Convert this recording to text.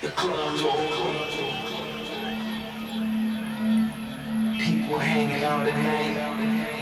The club's open. People hanging out at night.